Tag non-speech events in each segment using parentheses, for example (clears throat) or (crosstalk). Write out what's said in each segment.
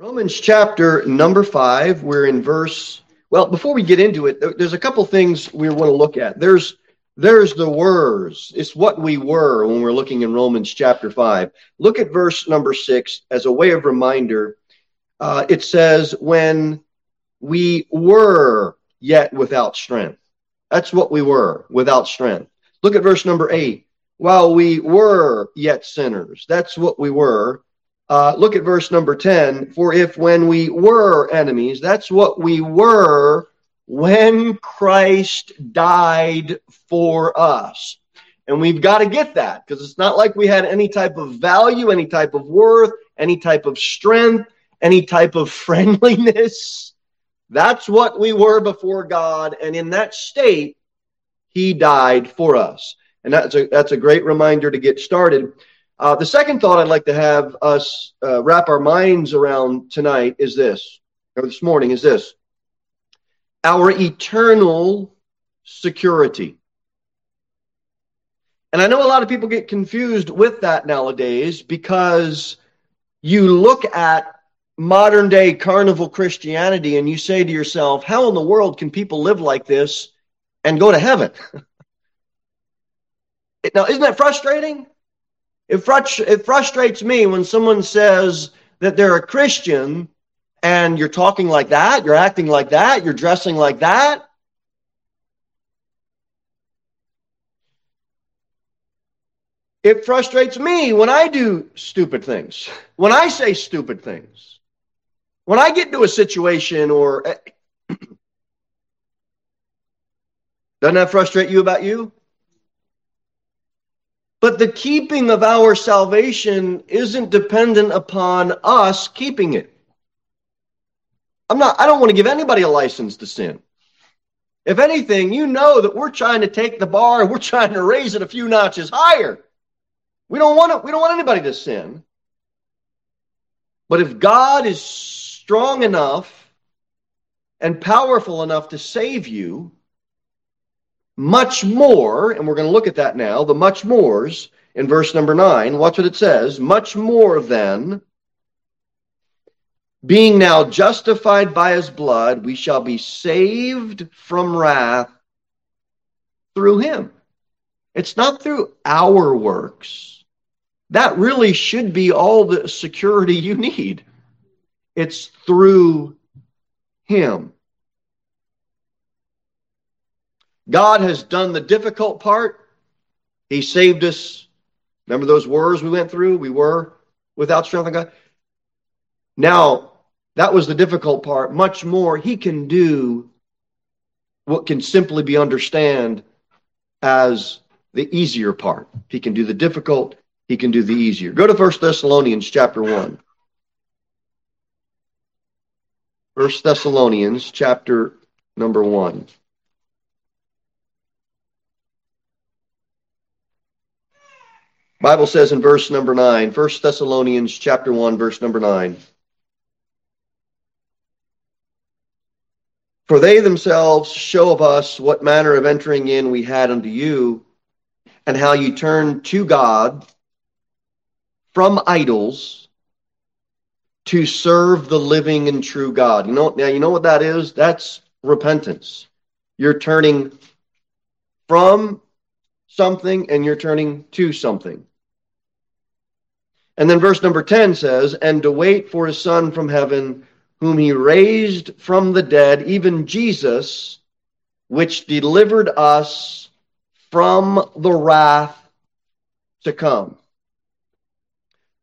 Romans chapter number five, we're in verse. Well, before we get into it, there's a couple things we want to look at. There's there's the words. It's what we were when we're looking in Romans chapter five. Look at verse number six as a way of reminder. Uh, it says, "When we were yet without strength." That's what we were without strength. Look at verse number eight. While we were yet sinners, that's what we were uh, look at verse number 10. For if when we were enemies, that's what we were when Christ died for us. And we've got to get that because it's not like we had any type of value, any type of worth, any type of strength, any type of (laughs) friendliness. That's what we were before God. And in that state, He died for us. And that's a, that's a great reminder to get started. Uh, the second thought I'd like to have us uh, wrap our minds around tonight is this, or this morning is this our eternal security. And I know a lot of people get confused with that nowadays because you look at modern day carnival Christianity and you say to yourself, how in the world can people live like this and go to heaven? (laughs) now, isn't that frustrating? It, frust- it frustrates me when someone says that they're a Christian and you're talking like that, you're acting like that, you're dressing like that. It frustrates me when I do stupid things, when I say stupid things, when I get into a situation or. Eh, (clears throat) doesn't that frustrate you about you? But the keeping of our salvation isn't dependent upon us keeping it. I'm not, I don't want to give anybody a license to sin. If anything, you know that we're trying to take the bar, and we're trying to raise it a few notches higher. We don't want to, we don't want anybody to sin. But if God is strong enough and powerful enough to save you, much more, and we're going to look at that now, the much mores in verse number nine. Watch what it says. Much more than being now justified by his blood, we shall be saved from wrath through him. It's not through our works. That really should be all the security (laughs) you need. It's through him. God has done the difficult part. He saved us. Remember those words we went through? We were without strength in God. Now, that was the difficult part. Much more, He can do what can simply be understood as the easier part. He can do the difficult, He can do the easier. Go to First Thessalonians chapter 1. First Thessalonians chapter number 1. Bible says in verse number 9, 1 Thessalonians chapter 1 verse number 9. For they themselves show of us what manner of entering in we had unto you, and how you turned to God from idols to serve the living and true God. You know now you know what that is? That's repentance. You're turning from something and you're turning to something. And then verse number 10 says, And to wait for his Son from heaven, whom he raised from the dead, even Jesus, which delivered us from the wrath to come.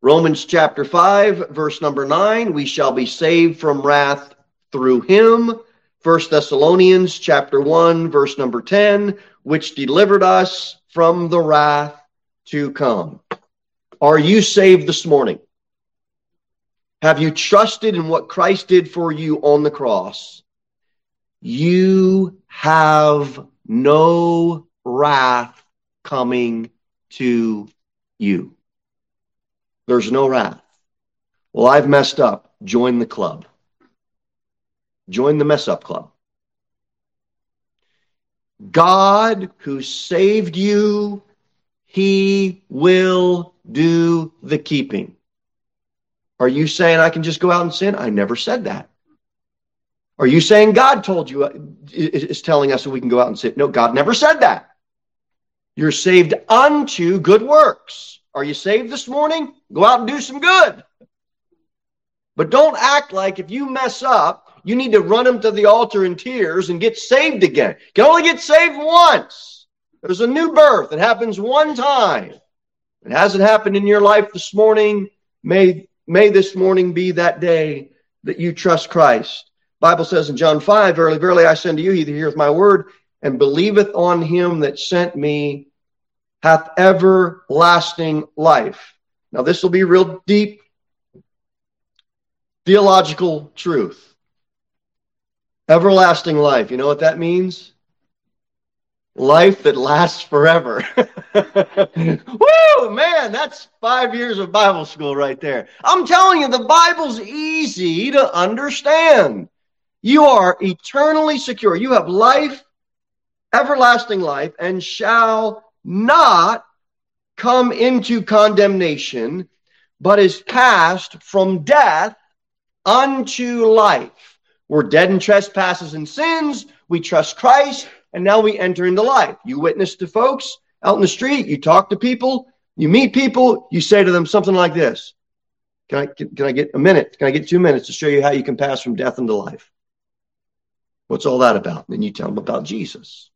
Romans chapter 5, verse number 9, we shall be saved from wrath through him. First Thessalonians chapter 1, verse number 10, which delivered us from the wrath to come. Are you saved this morning? Have you trusted in what Christ did for you on the cross? You have no wrath coming to you. There's no wrath. Well, I've messed up. Join the club. Join the mess up club. God who saved you, he will do the keeping. Are you saying I can just go out and sin? I never said that. Are you saying God told you, uh, is telling us that we can go out and sin? No, God never said that. You're saved unto good works. Are you saved this morning? Go out and do some good. But don't act like if you mess up, you need to run them to the altar in tears and get saved again. You can only get saved once. There's a new birth. It happens one time. It hasn't happened in your life this morning. May, may this morning be that day that you trust Christ. Bible says in John 5, Verily, verily, I send to you, he that heareth my word and believeth on him that sent me hath everlasting life. Now, this will be real deep theological truth. Everlasting life. You know what that means? Life that lasts forever. (laughs) Woo, man, that's five years of Bible school right there. I'm telling you, the Bible's easy to understand. You are eternally secure. You have life, everlasting life, and shall not come into condemnation, but is passed from death unto life. We're dead in trespasses and sins. We trust Christ, and now we enter into life. You witness to folks out in the street, you talk to people, you meet people, you say to them something like this Can I, can, can I get a minute? Can I get two minutes to show you how you can pass from death into life? What's all that about? And then you tell them about Jesus.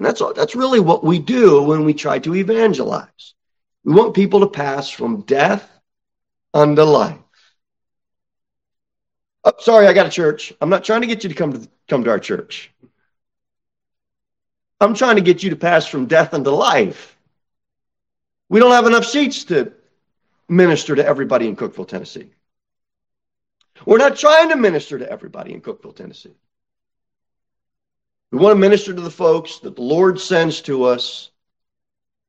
And that's all, that's really what we do when we try to evangelize. We want people to pass from death unto life. Oh, sorry, I got a church. I'm not trying to get you to come to come to our church. I'm trying to get you to pass from death unto life. We don't have enough seats to minister to everybody in Cookeville, Tennessee. We're not trying to minister to everybody in Cookeville, Tennessee. We want to minister to the folks that the Lord sends to us,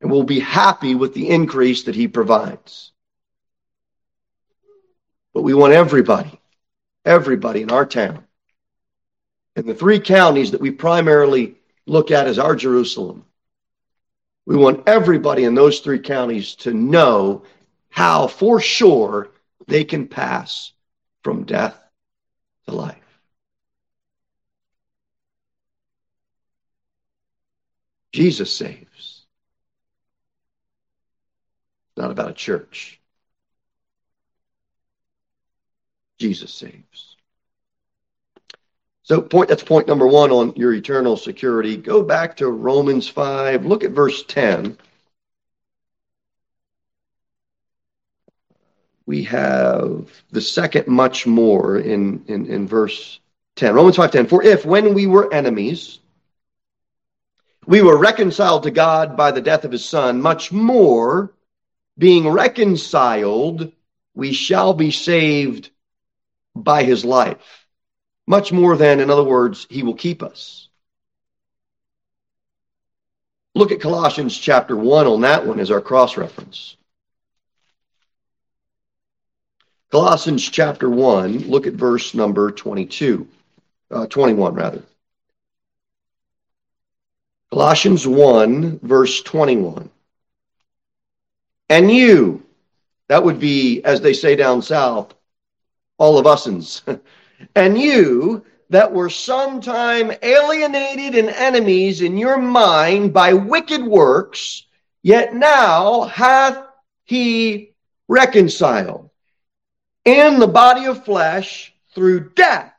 and we'll be happy with the increase that He provides. But we want everybody, everybody in our town, in the three counties that we primarily look at as our Jerusalem. We want everybody in those three counties to know how, for sure, they can pass from death to life. Jesus saves. It's not about a church. Jesus saves. So point that's point number 1 on your eternal security. Go back to Romans 5. Look at verse 10. We have the second much more in, in, in verse 10. Romans 5:10. For if when we were enemies, we were reconciled to God by the death of his son, much more, being reconciled, we shall be saved by his life. Much more than, in other words, he will keep us. Look at Colossians chapter 1 on that one as our cross reference. Colossians chapter 1, look at verse number 22, uh, 21 rather. Colossians 1, verse 21. And you, that would be, as they say down south, all of us'ns. (laughs) and you that were sometime alienated and enemies in your mind by wicked works, yet now hath he reconciled in the body of flesh through death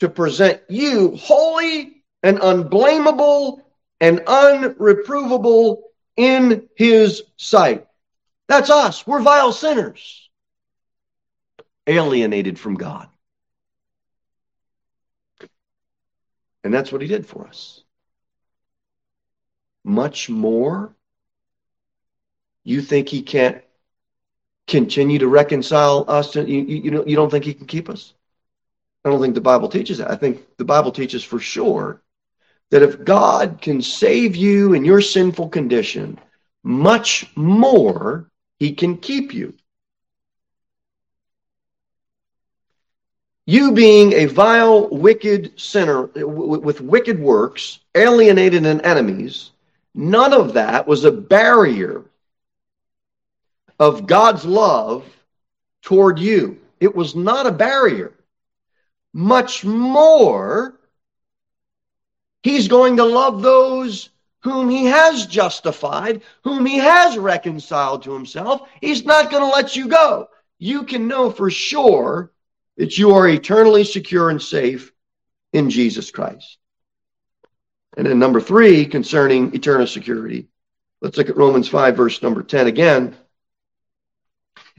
to present you holy and unblameable and unreprovable in his sight. That's us. We're vile sinners, alienated from God. And that's what he did for us. Much more. You think he can't continue to reconcile us? To, you, you, you, you don't think he can keep us? I don't think the Bible teaches that. I think the Bible teaches for sure that if God can save you in your sinful condition, much more he can keep you. You being a vile, wicked sinner uh, with wicked works, alienated and enemies, none of that was a barrier of God's love toward you. It was not a barrier. Much more, he's going to love those whom he has justified, whom he has reconciled to himself. He's not going to let you go. You can know for sure that you are eternally secure and safe in Jesus Christ. And then number three, concerning eternal security, let's look at Romans 5, verse number 10 again.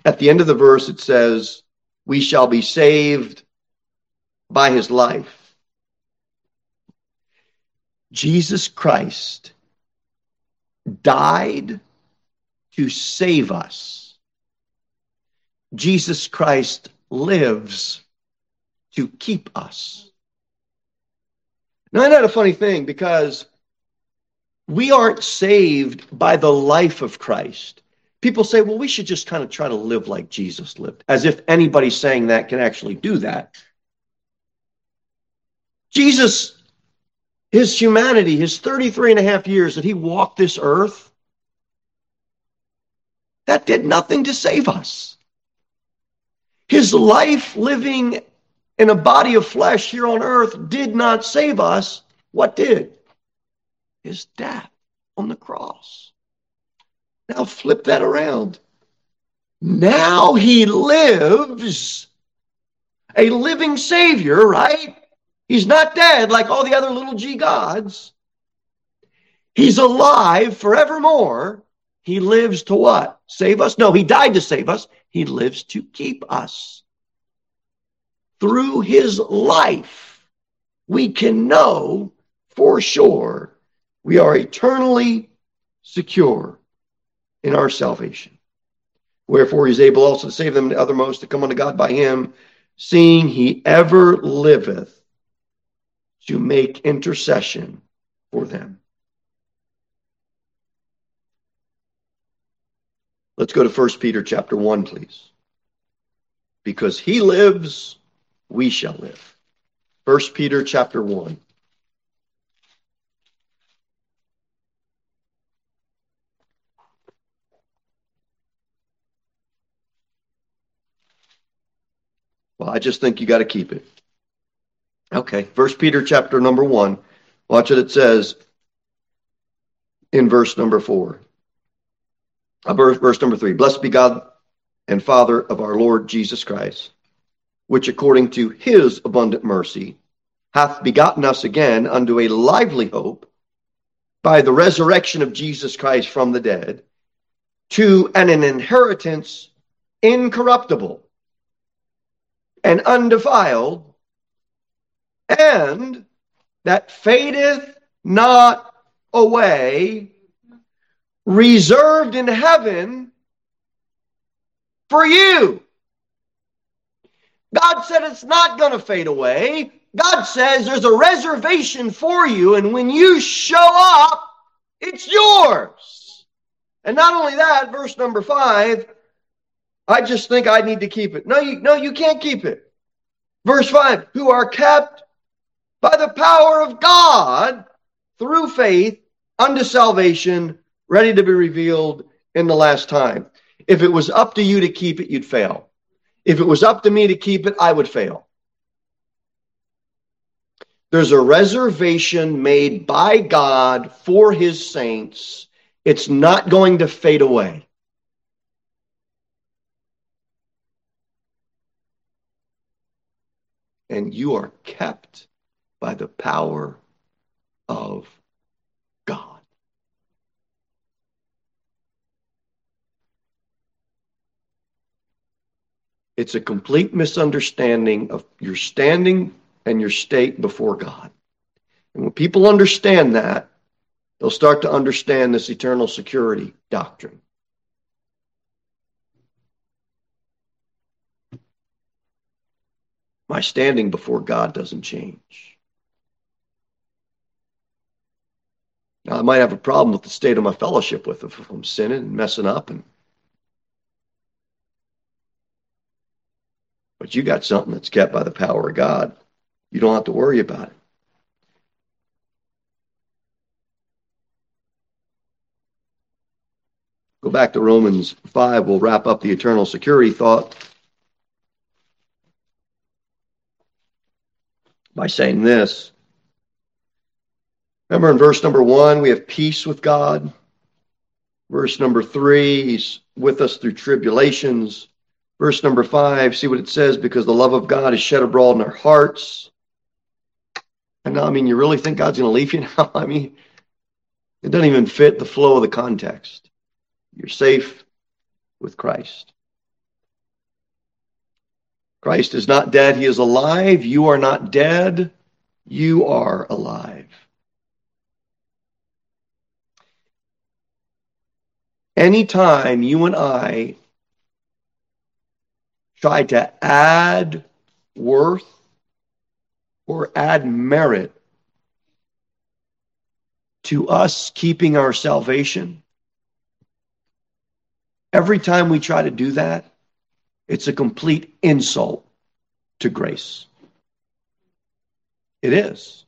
At the end of the verse, it says, We shall be saved by his life. Jesus Christ died to save us. Jesus Christ lives to keep us. Now, isn't that a funny thing? Because we aren't saved by the life of Christ. People say, well, we should just kind of try to live like Jesus lived, as if anybody saying that can actually do that. Jesus, his humanity, his 33 and a half years that he walked this earth, that did nothing to save us. His life living in a body of flesh here on earth did not save us. What did? His death on the cross. Now flip that around. Now he lives a living Savior, right? He's not dead like all the other little g gods. He's alive forevermore. He lives to what? Save us? No, he died to save us. He lives to keep us through his life, we can know for sure we are eternally secure in our salvation. Wherefore he is able also to save them the othermost to come unto God by him, seeing he ever liveth to make intercession for them. Let's go to 1 Peter chapter 1, please. Because he lives, we shall live. First Peter chapter 1. Well, I just think you got to keep it. Okay, First Peter chapter number 1. Watch what it says in verse number 4. Verse, verse number 3. Blessed be God and Father of our Lord Jesus Christ which according to his abundant mercy hath begotten us again unto a lively hope by the resurrection of Jesus Christ from the dead to an, an inheritance incorruptible and undefiled and that fadeth not away reserved in heaven for you God said it's not going to fade away. God says there's a reservation for you, and when you show up, it's yours. And not only that, verse number five, I just think I need to keep it. No, you no, you can't keep it. Verse five, who are kept by the power of God through faith unto salvation, ready to be revealed in the last time. If it was up to you to keep it, you'd fail. If it was up to me to keep it, I would fail. There's a reservation made by God for his saints. It's not going to fade away. And you are kept by the power of God. It's a complete misunderstanding of your standing and your state before God. And when people understand that, they'll start to understand this eternal security doctrine. My standing before God doesn't change. Now, I might have a problem with the state of my fellowship with if I'm sinning and messing up and But you got something that's kept by the power of God. You don't have to worry about it. Go back to Romans 5. We'll wrap up the eternal security thought by saying this. Remember in verse number one, we have peace with God. Verse number three, He's with us through tribulations. Verse number five, see what it says, because the love of God is shed abroad in our hearts. And now, I mean, you really think God's going to leave you (laughs) now? I mean, it doesn't even fit the flow of the context. You're safe with Christ. Christ is not dead, he is alive. You are not dead, you are alive. Anytime you and I try to add worth or add merit to us keeping our salvation, every time we try to do that, it's a complete insult to grace. It is.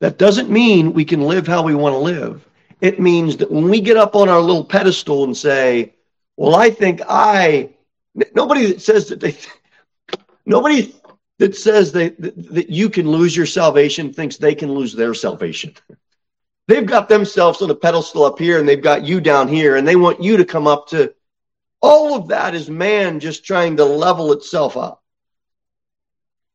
That doesn't mean we can live how we want to live. It means that when we get up on our little pedestal and say, well, I think I, nobody that says that they, nobody that says they, that, that you can lose your salvation thinks they can lose their salvation. They've got themselves on a pedestal up here and they've got you down here and they want you to come up to all of that is man just trying to level itself up.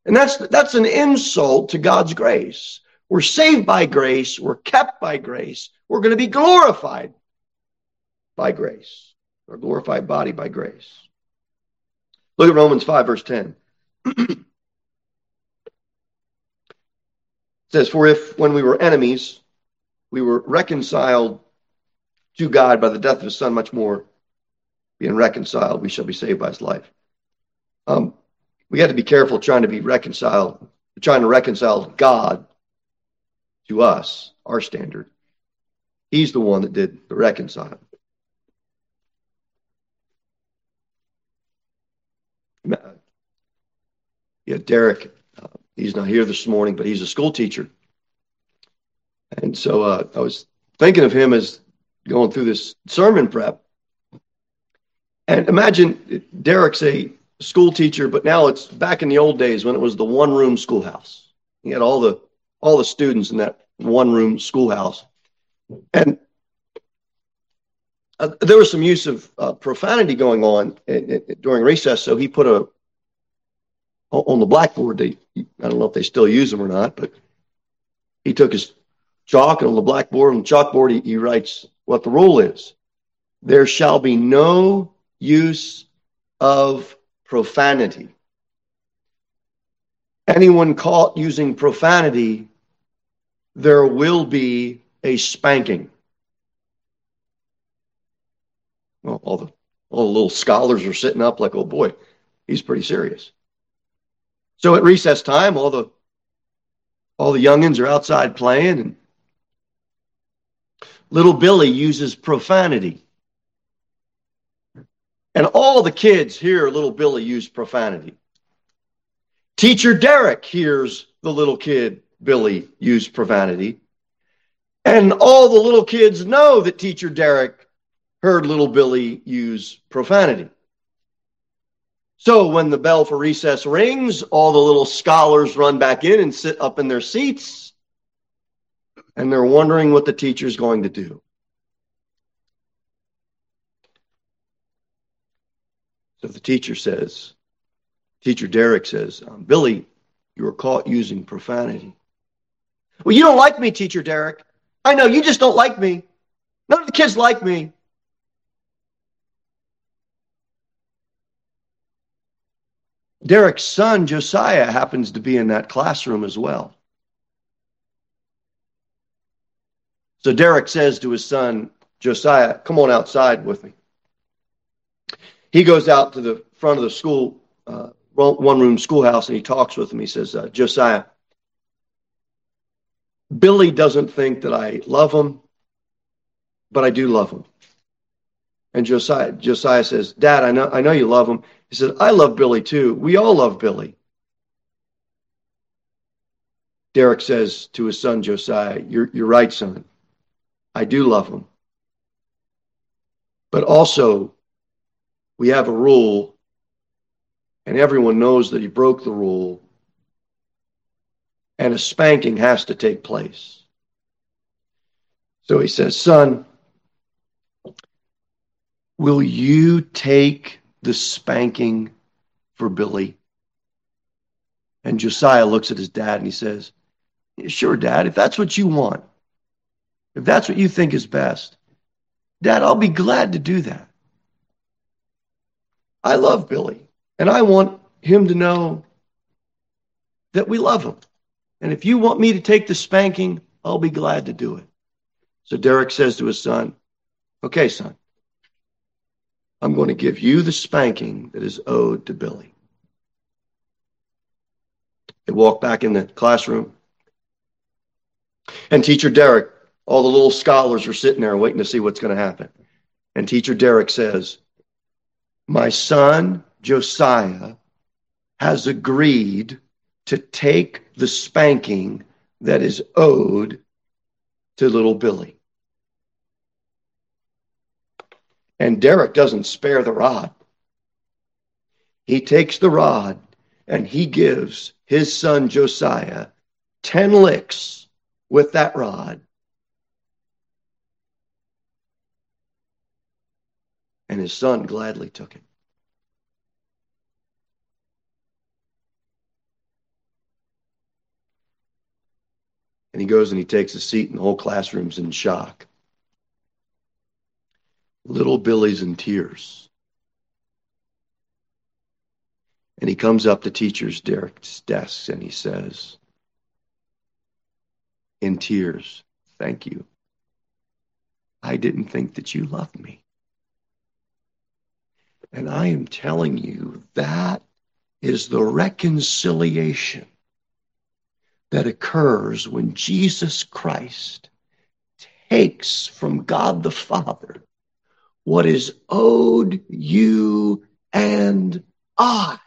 And that's that's an insult to God's grace. We're saved by grace, we're kept by grace, we're going to be glorified by grace, our glorified body by grace. Look at Romans 5, verse 10. (clears throat) it says, For if when we were enemies, we were reconciled to God by the death of his son, much more being reconciled, we shall be saved by his life. Um, we got to be careful trying to be reconciled, trying to reconcile God to us, our standard. He's the one that did the reconciling. Yeah, Derek, uh, he's not here this morning, but he's a school teacher. And so uh, I was thinking of him as going through this sermon prep. And imagine Derek's a school teacher, but now it's back in the old days when it was the one room schoolhouse. He had all the all the students in that one room schoolhouse. And uh, there was some use of uh, profanity going on during recess, so he put a on the blackboard. They I don't know if they still use them or not, but he took his chalk and on the blackboard on the chalkboard he, he writes what the rule is. There shall be no use of profanity. Anyone caught using profanity, there will be a spanking. Well, all the all the little scholars are sitting up like, oh boy, he's pretty serious. So at recess time, all the all the youngins are outside playing, and little Billy uses profanity. And all the kids hear little Billy use profanity. Teacher Derek hears the little kid Billy use profanity. And all the little kids know that teacher Derek heard little Billy use profanity. So when the bell for recess rings, all the little scholars run back in and sit up in their seats. And they're wondering what the teacher's going to do. So the teacher says, teacher Derek says, um, Billy, you were caught using profanity. Well, you don't like me, teacher Derek. I know, you just don't like me. None of the kids like me. Derek's son, Josiah, happens to be in that classroom as well. So Derek says to his son, Josiah, come on outside with me he goes out to the front of the school, uh, one room schoolhouse, and he talks with him. He says, uh, Josiah, Billy doesn't think that I love him, but I do love him. And Josiah, Josiah says, Dad, I know, I know you love him. He said, I love Billy too. We all love Billy. Derek says to his son Josiah, You're, you're right, son. I do love him. But also, we have a rule, and everyone knows that he broke the rule, and a spanking has to take place. So he says, Son, will you take the spanking for Billy? And Josiah looks at his dad and he says, Sure, Dad, if that's what you want, if that's what you think is best, Dad, I'll be glad to do that. I love Billy, and I want him to know that we love him. And if you want me to take the spanking, I'll be glad to do it. So Derek says to his son, Okay, son, I'm going to give you the spanking that is owed to Billy. They walk back in the classroom. And teacher Derek, all the little scholars are sitting there waiting to see what's going to happen. And teacher Derek says, My son Josiah has agreed to take the spanking that is owed to little Billy. And Derek doesn't spare the rod. He takes the rod and he gives his son Josiah 10 licks with that rod. And his son gladly took it. And he goes and he takes a seat, and the whole classroom's in shock. Little Billy's in tears. And he comes up to teacher's desk and he says, in tears, thank you. I didn't think that you loved me. And I am telling you, that is the reconciliation that occurs when Jesus Christ takes from God the Father what is owed you and I.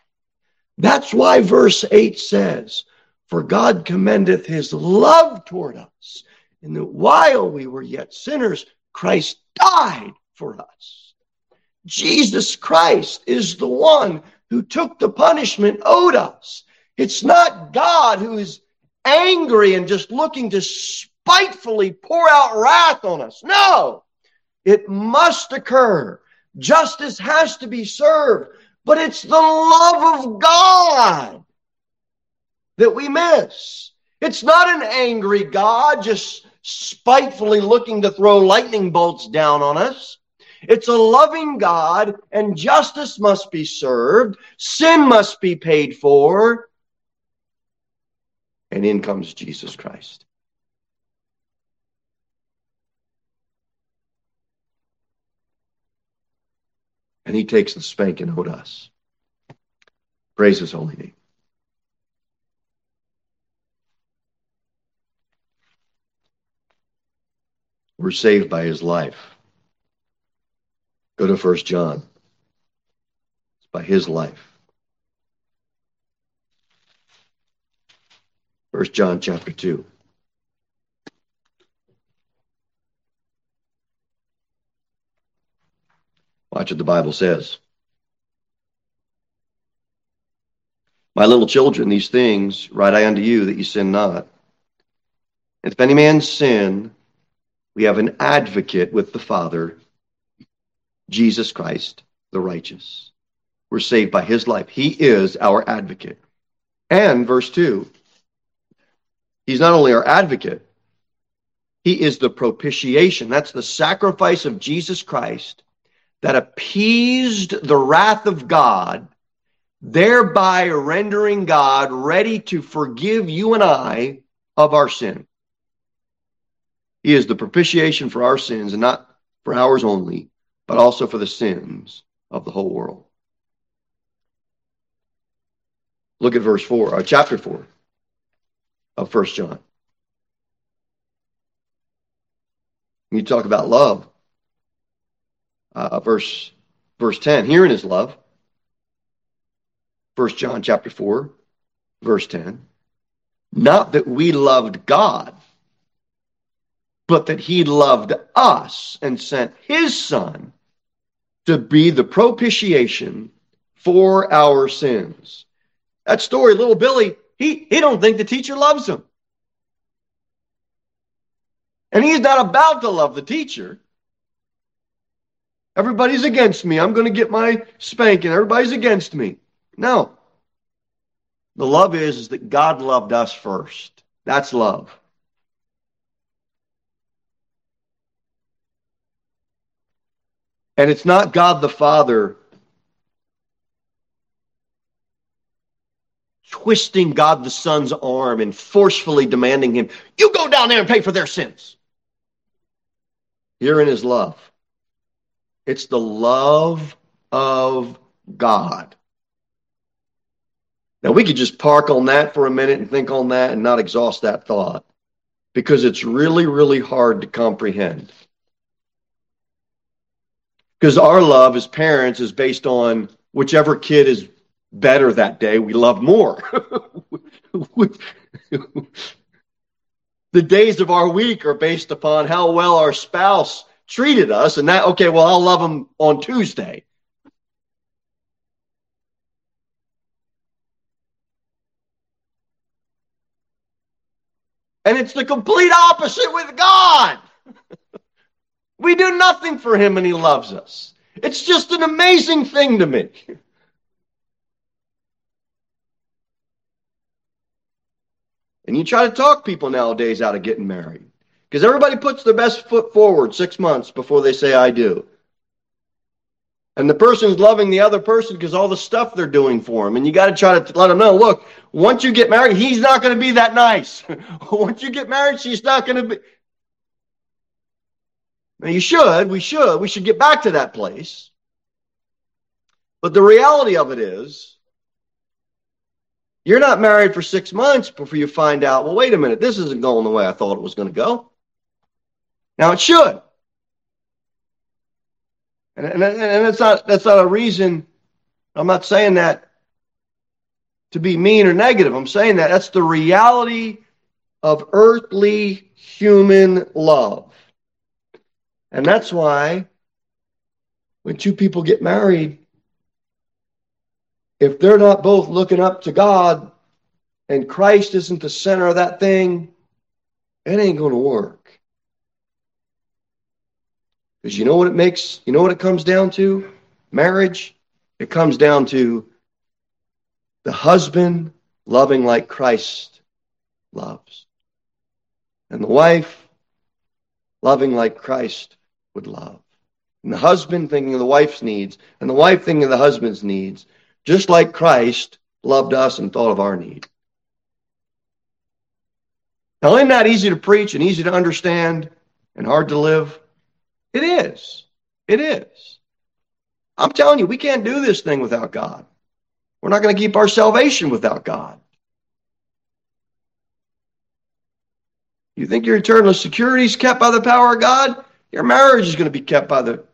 That's why verse 8 says, For God commendeth his love toward us, in that while we were yet sinners, Christ died for us. Jesus Christ is the one who took the punishment owed us. It's not God who is angry and just looking to spitefully pour out wrath on us. No, it must occur. Justice has to be served, but it's the love of God that we miss. It's not an angry God just spitefully looking to throw lightning bolts down on us. It's a loving God, and justice must be served, sin must be paid for, and in comes Jesus Christ. And he takes the spanking out us. Praise his holy name. We're saved by his life. Go to First John. It's by his life. First John chapter 2. Watch what the Bible says. My little children, these things write I unto you that you sin not. If any man sin, we have an advocate with the Father, Jesus Christ, the righteous. We're saved by his life. He is our advocate. And verse 2 He's not only our advocate, he is the propitiation. That's the sacrifice of Jesus Christ that appeased the wrath of God, thereby rendering God ready to forgive you and I of our sin. He is the propitiation for our sins, and not for ours only, but also for the sins of the whole world. Look at verse 4, or uh, chapter 4 of First John. You talk about love. Uh, verse verse 10. Herein is love. First John chapter 4, verse 10. Not that we loved God, but that he loved us and sent his son to be the propitiation for our sins. That story, little Billy, he, he don't think the teacher loves him. And he's not about to love the teacher. Everybody's against me. I'm going to get my spanking. Everybody's against me. No. The love is, is that God loved us first. That's love. And it's not God the Father twisting God the Son's arm and forcefully demanding him, you go down there and pay for their sins. Herein is love. It's the love of God. Now, we could just park on that for a minute and think on that and not exhaust that thought because it's really, really hard to comprehend. Because our love as parents is based on whichever kid is better that day, we love more. (laughs) the days of our week are based upon how well our spouse treated us, and that, okay, well, I'll love them on Tuesday. And it's the complete opposite with God. (laughs) we do nothing for Him and He loves us. It's just an amazing thing to me. (laughs) And you try to talk people nowadays out of getting married because everybody puts their best foot forward six months before they say, I do. And the person's loving the other person because all the stuff they're doing for him. And you got to try to let them know look, once you get married, he's not going to be that nice. (laughs) once you get married, she's not going to be. Now, you should, we should, we should get back to that place. But the reality of it is, you're not married for six months before you find out, well, wait a minute, this isn't going the way I thought it was going to go. Now it should. And, and, and that's not that's not a reason. I'm not saying that to be mean or negative. I'm saying that that's the reality of earthly human love. And that's why when two people get married, if they're not both looking up to God and Christ isn't the center of that thing, it ain't going to work. Because you know what it makes, you know what it comes down to? Marriage, it comes down to the husband loving like Christ loves, and the wife loving like Christ would love. And the husband thinking of the wife's needs, and the wife thinking of the husband's needs, just like Christ loved us and thought of our need. Now, isn't that easy to preach and easy to understand and hard to live? It is. It is. I'm telling you, we can't do this thing without God. We're not going to keep our salvation without God. You think your eternal security is kept by the power of God? Your marriage is going to be kept by the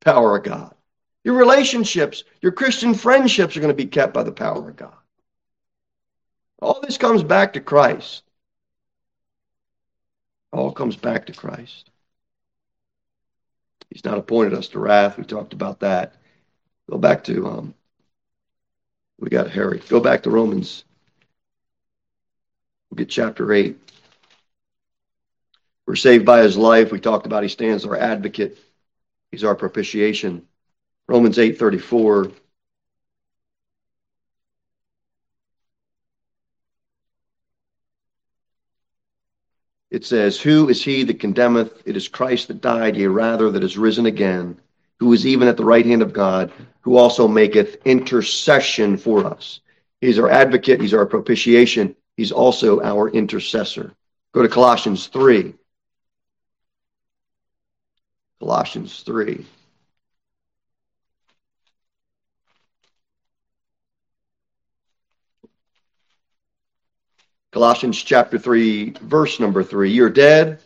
power of God. Your relationships, your Christian friendships are going to be kept by the power of God. All this comes back to Christ. All comes back to Christ. He's not appointed us to wrath. We talked about that. Go back to um, we got Harry. Go back to Romans. We'll get chapter eight. We're saved by his life. We talked about he stands our advocate. He's our propitiation. Romans 8:34 It says, Who is he that condemneth? It is Christ that died, yea, rather that is risen again, who is even at the right hand of God, who also maketh intercession for us. He's our advocate, he's our propitiation, he's also our intercessor. Go to Colossians 3. Colossians 3. Colossians chapter 3, verse number 3. You're dead,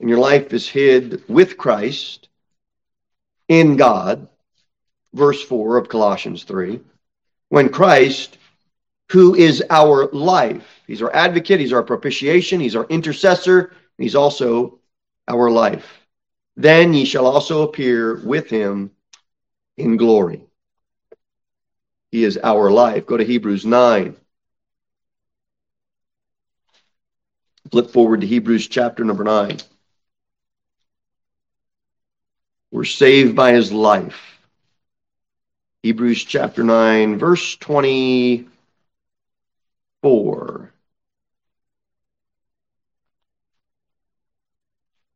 and your life is hid with Christ in God. Verse 4 of Colossians 3. When Christ, who is our life, he's our advocate, he's our propitiation, he's our intercessor, he's also our life. Then ye shall also appear with him in glory. He is our life. Go to Hebrews 9. Flip forward to Hebrews chapter number 9. We're saved by his life. Hebrews chapter 9, verse 24.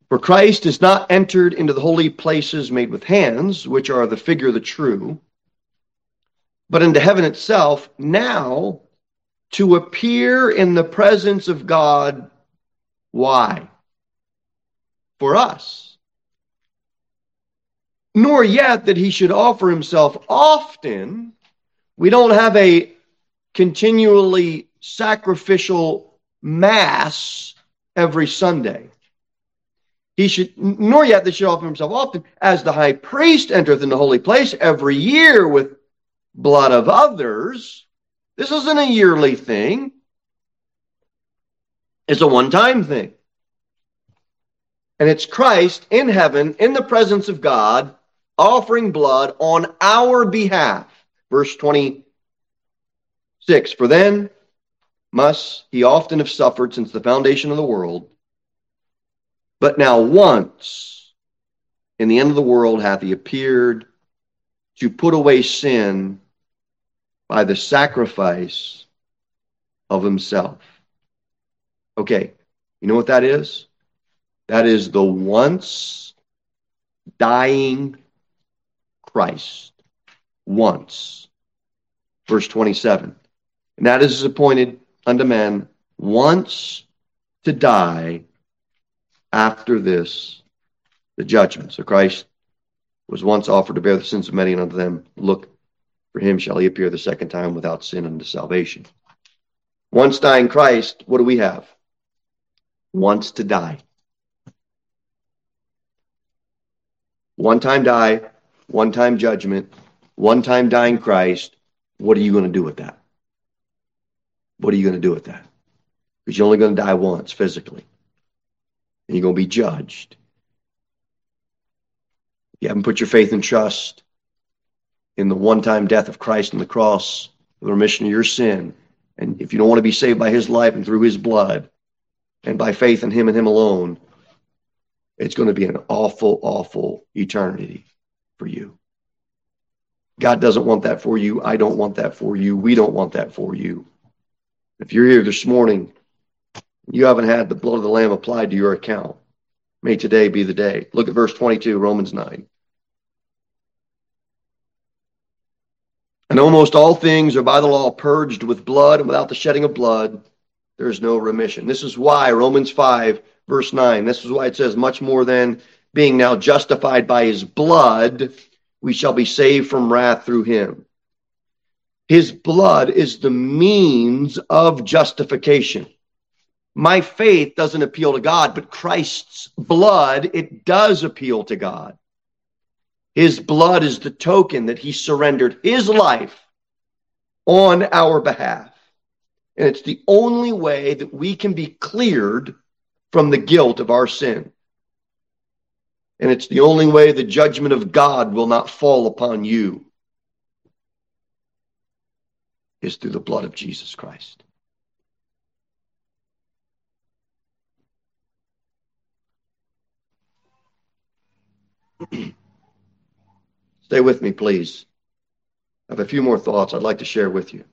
For Christ has not entered into the holy places made with hands, which are the figure of the true, but into heaven itself, now to appear in the presence of God. Why? For us. Nor yet that he should offer himself often. We don't have a continually sacrificial mass every Sunday. He should, nor yet that he should offer himself often, as the high priest entereth in the holy place every year with blood of others. This isn't a yearly thing. It's a one time thing. And it's Christ in heaven, in the presence of God, offering blood on our behalf. Verse 26 For then must he often have suffered since the foundation of the world. But now once in the end of the world hath he appeared to put away sin by the sacrifice of himself. Okay, you know what that is? That is the once dying Christ. Once. Verse 27. And that is appointed unto men once to die after this the judgment. So Christ was once offered to bear the sins of many, and unto them look for him shall he appear the second time without sin unto salvation. Once dying Christ, what do we have? Once to die. One time die, one time judgment, one time dying Christ. What are you going to do with that? What are you going to do with that? Because you're only going to die once physically and you're going to be judged. You haven't put your faith and trust in the one time death of Christ on the cross, for the remission of your sin. And if you don't want to be saved by his life and through his blood and by faith in him and him alone, it's going to be an awful, awful eternity for you. God doesn't want that for you. I don't want that for you. We don't want that for you. If you're here this morning you haven't had the blood of the Lamb applied to your account. May today be the day. Look at verse 22, Romans 9. And almost all things are by the law purged with blood, and without the shedding of blood, there is no remission. This is why, Romans 5, verse 9, this is why it says, much more than being now justified by his blood, we shall be saved from wrath through him. His blood is the means of justification my faith doesn't appeal to God, but Christ's blood, it does appeal to God. His blood is the token that he surrendered his life on our behalf. And it's the only way that we can be cleared from the guilt of our sin. And it's the only way the judgment of God will not fall upon you is through the blood of Jesus Christ. (clears throat) Stay with me, please. I have a few more thoughts I'd like to share with you.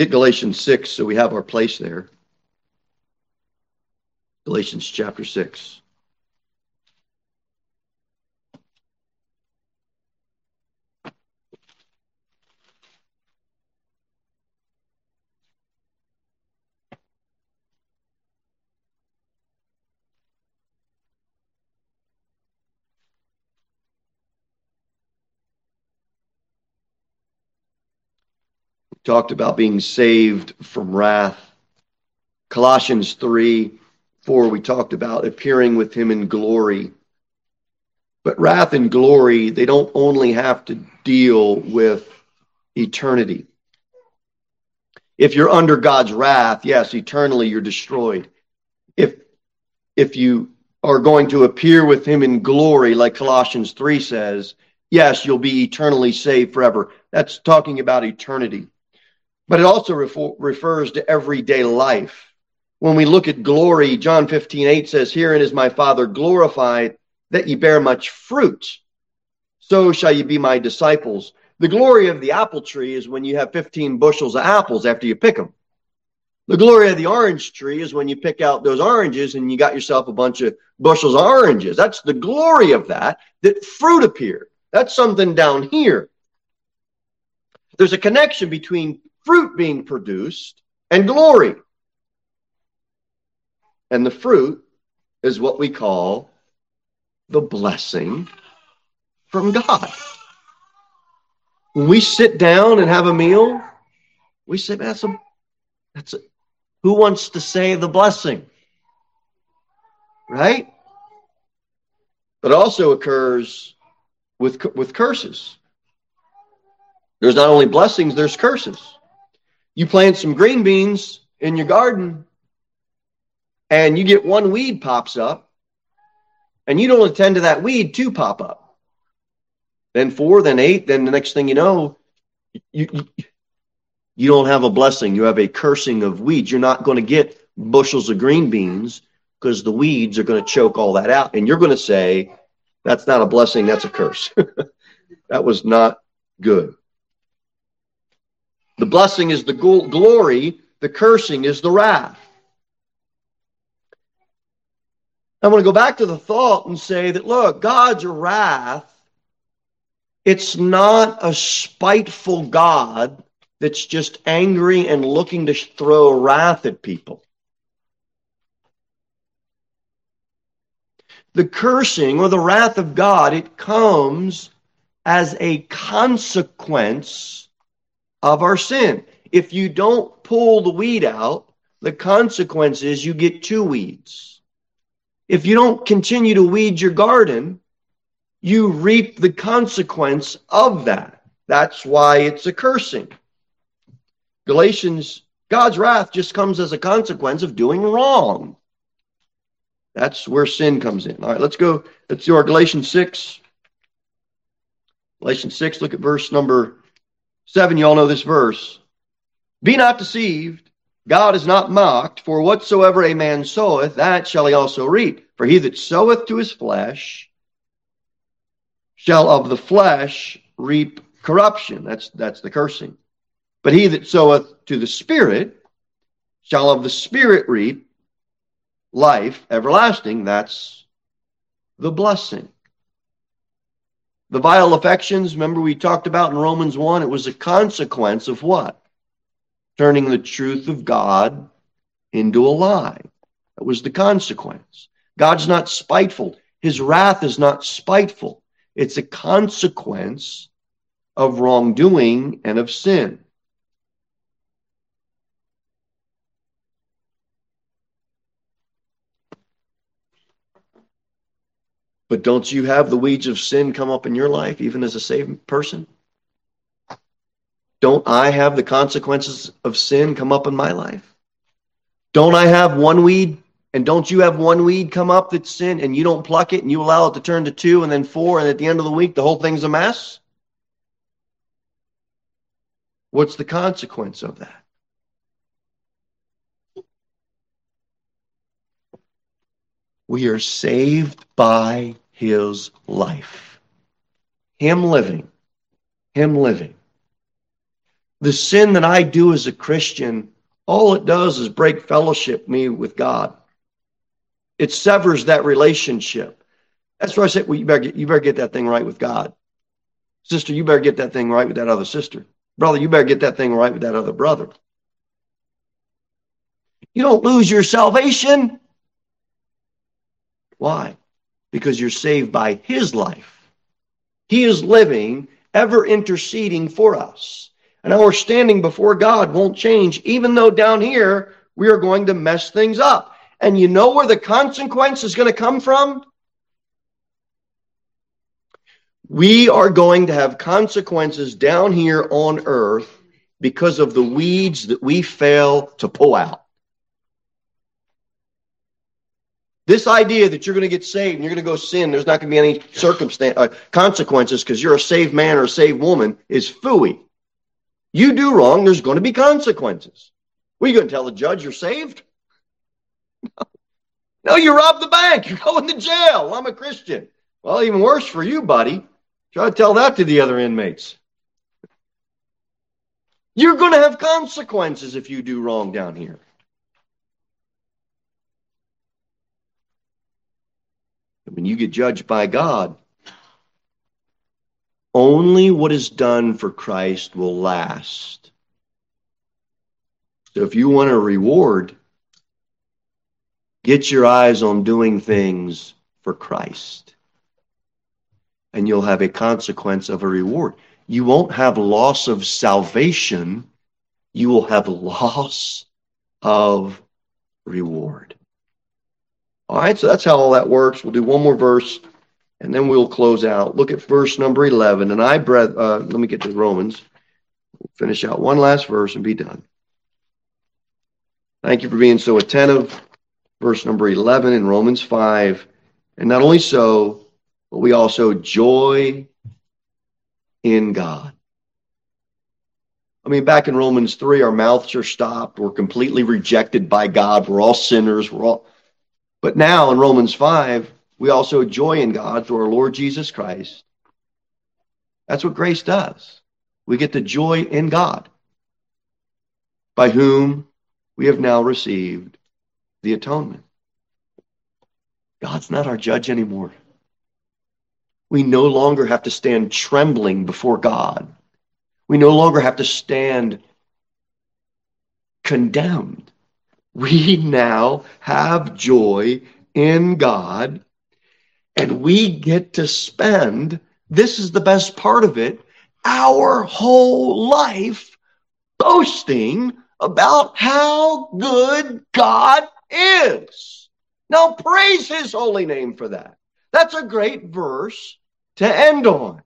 Get Galatians 6 so we have our place there. Galatians chapter 6. Talked about being saved from wrath. Colossians 3 4, we talked about appearing with him in glory. But wrath and glory, they don't only have to deal with eternity. If you're under God's wrath, yes, eternally you're destroyed. If if you are going to appear with him in glory, like Colossians 3 says, yes, you'll be eternally saved forever. That's talking about eternity. But it also refer- refers to everyday life. When we look at glory, John 15, 8 says, Herein is my Father glorified, that ye bear much fruit. So shall ye be my disciples. The glory of the apple tree is when you have 15 bushels of apples after you pick them. The glory of the orange tree is when you pick out those oranges and you got yourself a bunch of bushels of oranges. That's the glory of that, that fruit appeared. That's something down here. There's a connection between fruit being produced and glory. And the fruit is what we call the blessing from God. When we sit down and have a meal, we say, that's a, that's a, who wants to say the blessing? Right? But also occurs with, with curses. There's not only blessings, there's curses. You plant some green beans in your garden and you get one weed pops up and you don't attend to that weed to pop up then four, then eight, then the next thing you know, you, you, you don't have a blessing. You have a cursing of weeds. You're not going to get bushels of green beans because the weeds are going to choke all that out. And you're going to say, that's not a blessing, that's a curse. (laughs) that was not good. The blessing is the glory, the cursing is the wrath. I want to go back to the thought and say that, look, God's wrath it's not a spiteful God that's just angry and looking to throw wrath at people. The cursing or the wrath of God, it comes as a consequence of our sin. If you don't pull the weed out, the consequence is you get two weeds. If you don't continue to weed your garden, you reap the consequence of that. That's why it's a cursing. Galatians, God's wrath just comes as a consequence of doing wrong. That's where sin comes in. All right, let's go. Let's do our Galatians 6. Galatians 6, look at verse number 7. You all know this verse. Be not deceived. God is not mocked, for whatsoever a man soweth, that shall he also reap. For he that soweth to his flesh shall of the flesh reap corruption. That's, that's the cursing. But he that soweth to the Spirit shall of the Spirit reap life everlasting. That's the blessing. The vile affections, remember we talked about in Romans 1, it was a consequence of what? Turning the truth of God into a lie. That was the consequence. God's not spiteful. His wrath is not spiteful. It's a consequence of wrongdoing and of sin. But don't you have the weeds of sin come up in your life, even as a saved person? Don't I have the consequences of sin come up in my life? Don't I have one weed and don't you have one weed come up that's sin and you don't pluck it and you allow it to turn to two and then four and at the end of the week the whole thing's a mess? What's the consequence of that? We are saved by his life. Him living. Him living. The sin that I do as a Christian, all it does is break fellowship me with God. It severs that relationship. That's why I said, well, you better, get, you better get that thing right with God. Sister, you better get that thing right with that other sister. Brother, you better get that thing right with that other brother. You don't lose your salvation. Why? Because you're saved by his life. He is living, ever interceding for us. And our standing before God won't change, even though down here we are going to mess things up. And you know where the consequence is going to come from? We are going to have consequences down here on earth because of the weeds that we fail to pull out. This idea that you're going to get saved and you're going to go sin, there's not going to be any circumstance, uh, consequences because you're a saved man or a saved woman is fooey. You do wrong, there's going to be consequences. What are you going to tell the judge you're saved? No. (laughs) no, you robbed the bank. You're going to jail. I'm a Christian. Well, even worse for you, buddy. Try to tell that to the other inmates. You're going to have consequences if you do wrong down here. When you get judged by God, only what is done for Christ will last. So if you want a reward, get your eyes on doing things for Christ. And you'll have a consequence of a reward. You won't have loss of salvation, you will have (laughs) loss of reward. All right, so that's how all that works. We'll do one more verse and then we'll close out. Look at verse number 11. And I, breath, uh, let me get to Romans. We'll finish out one last verse and be done. Thank you for being so attentive. Verse number 11 in Romans 5. And not only so, but we also joy in God. I mean, back in Romans 3, our mouths are stopped. We're completely rejected by God. We're all sinners. We're all but now in Romans 5, we also joy in God through our Lord Jesus Christ. That's what grace does. We get the joy in God, by whom we have now received the atonement. God's not our judge anymore. We no longer have to stand trembling before God. We no longer have to stand condemned we now have joy in God and we get to spend, this is the best part of it, our whole life boasting about how good God is. Now praise his holy name for that. That's a great verse to end on.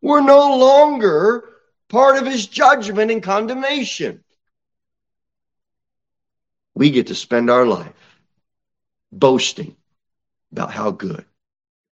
We're no longer part of his judgment and condemnation we get to spend our life boasting about how good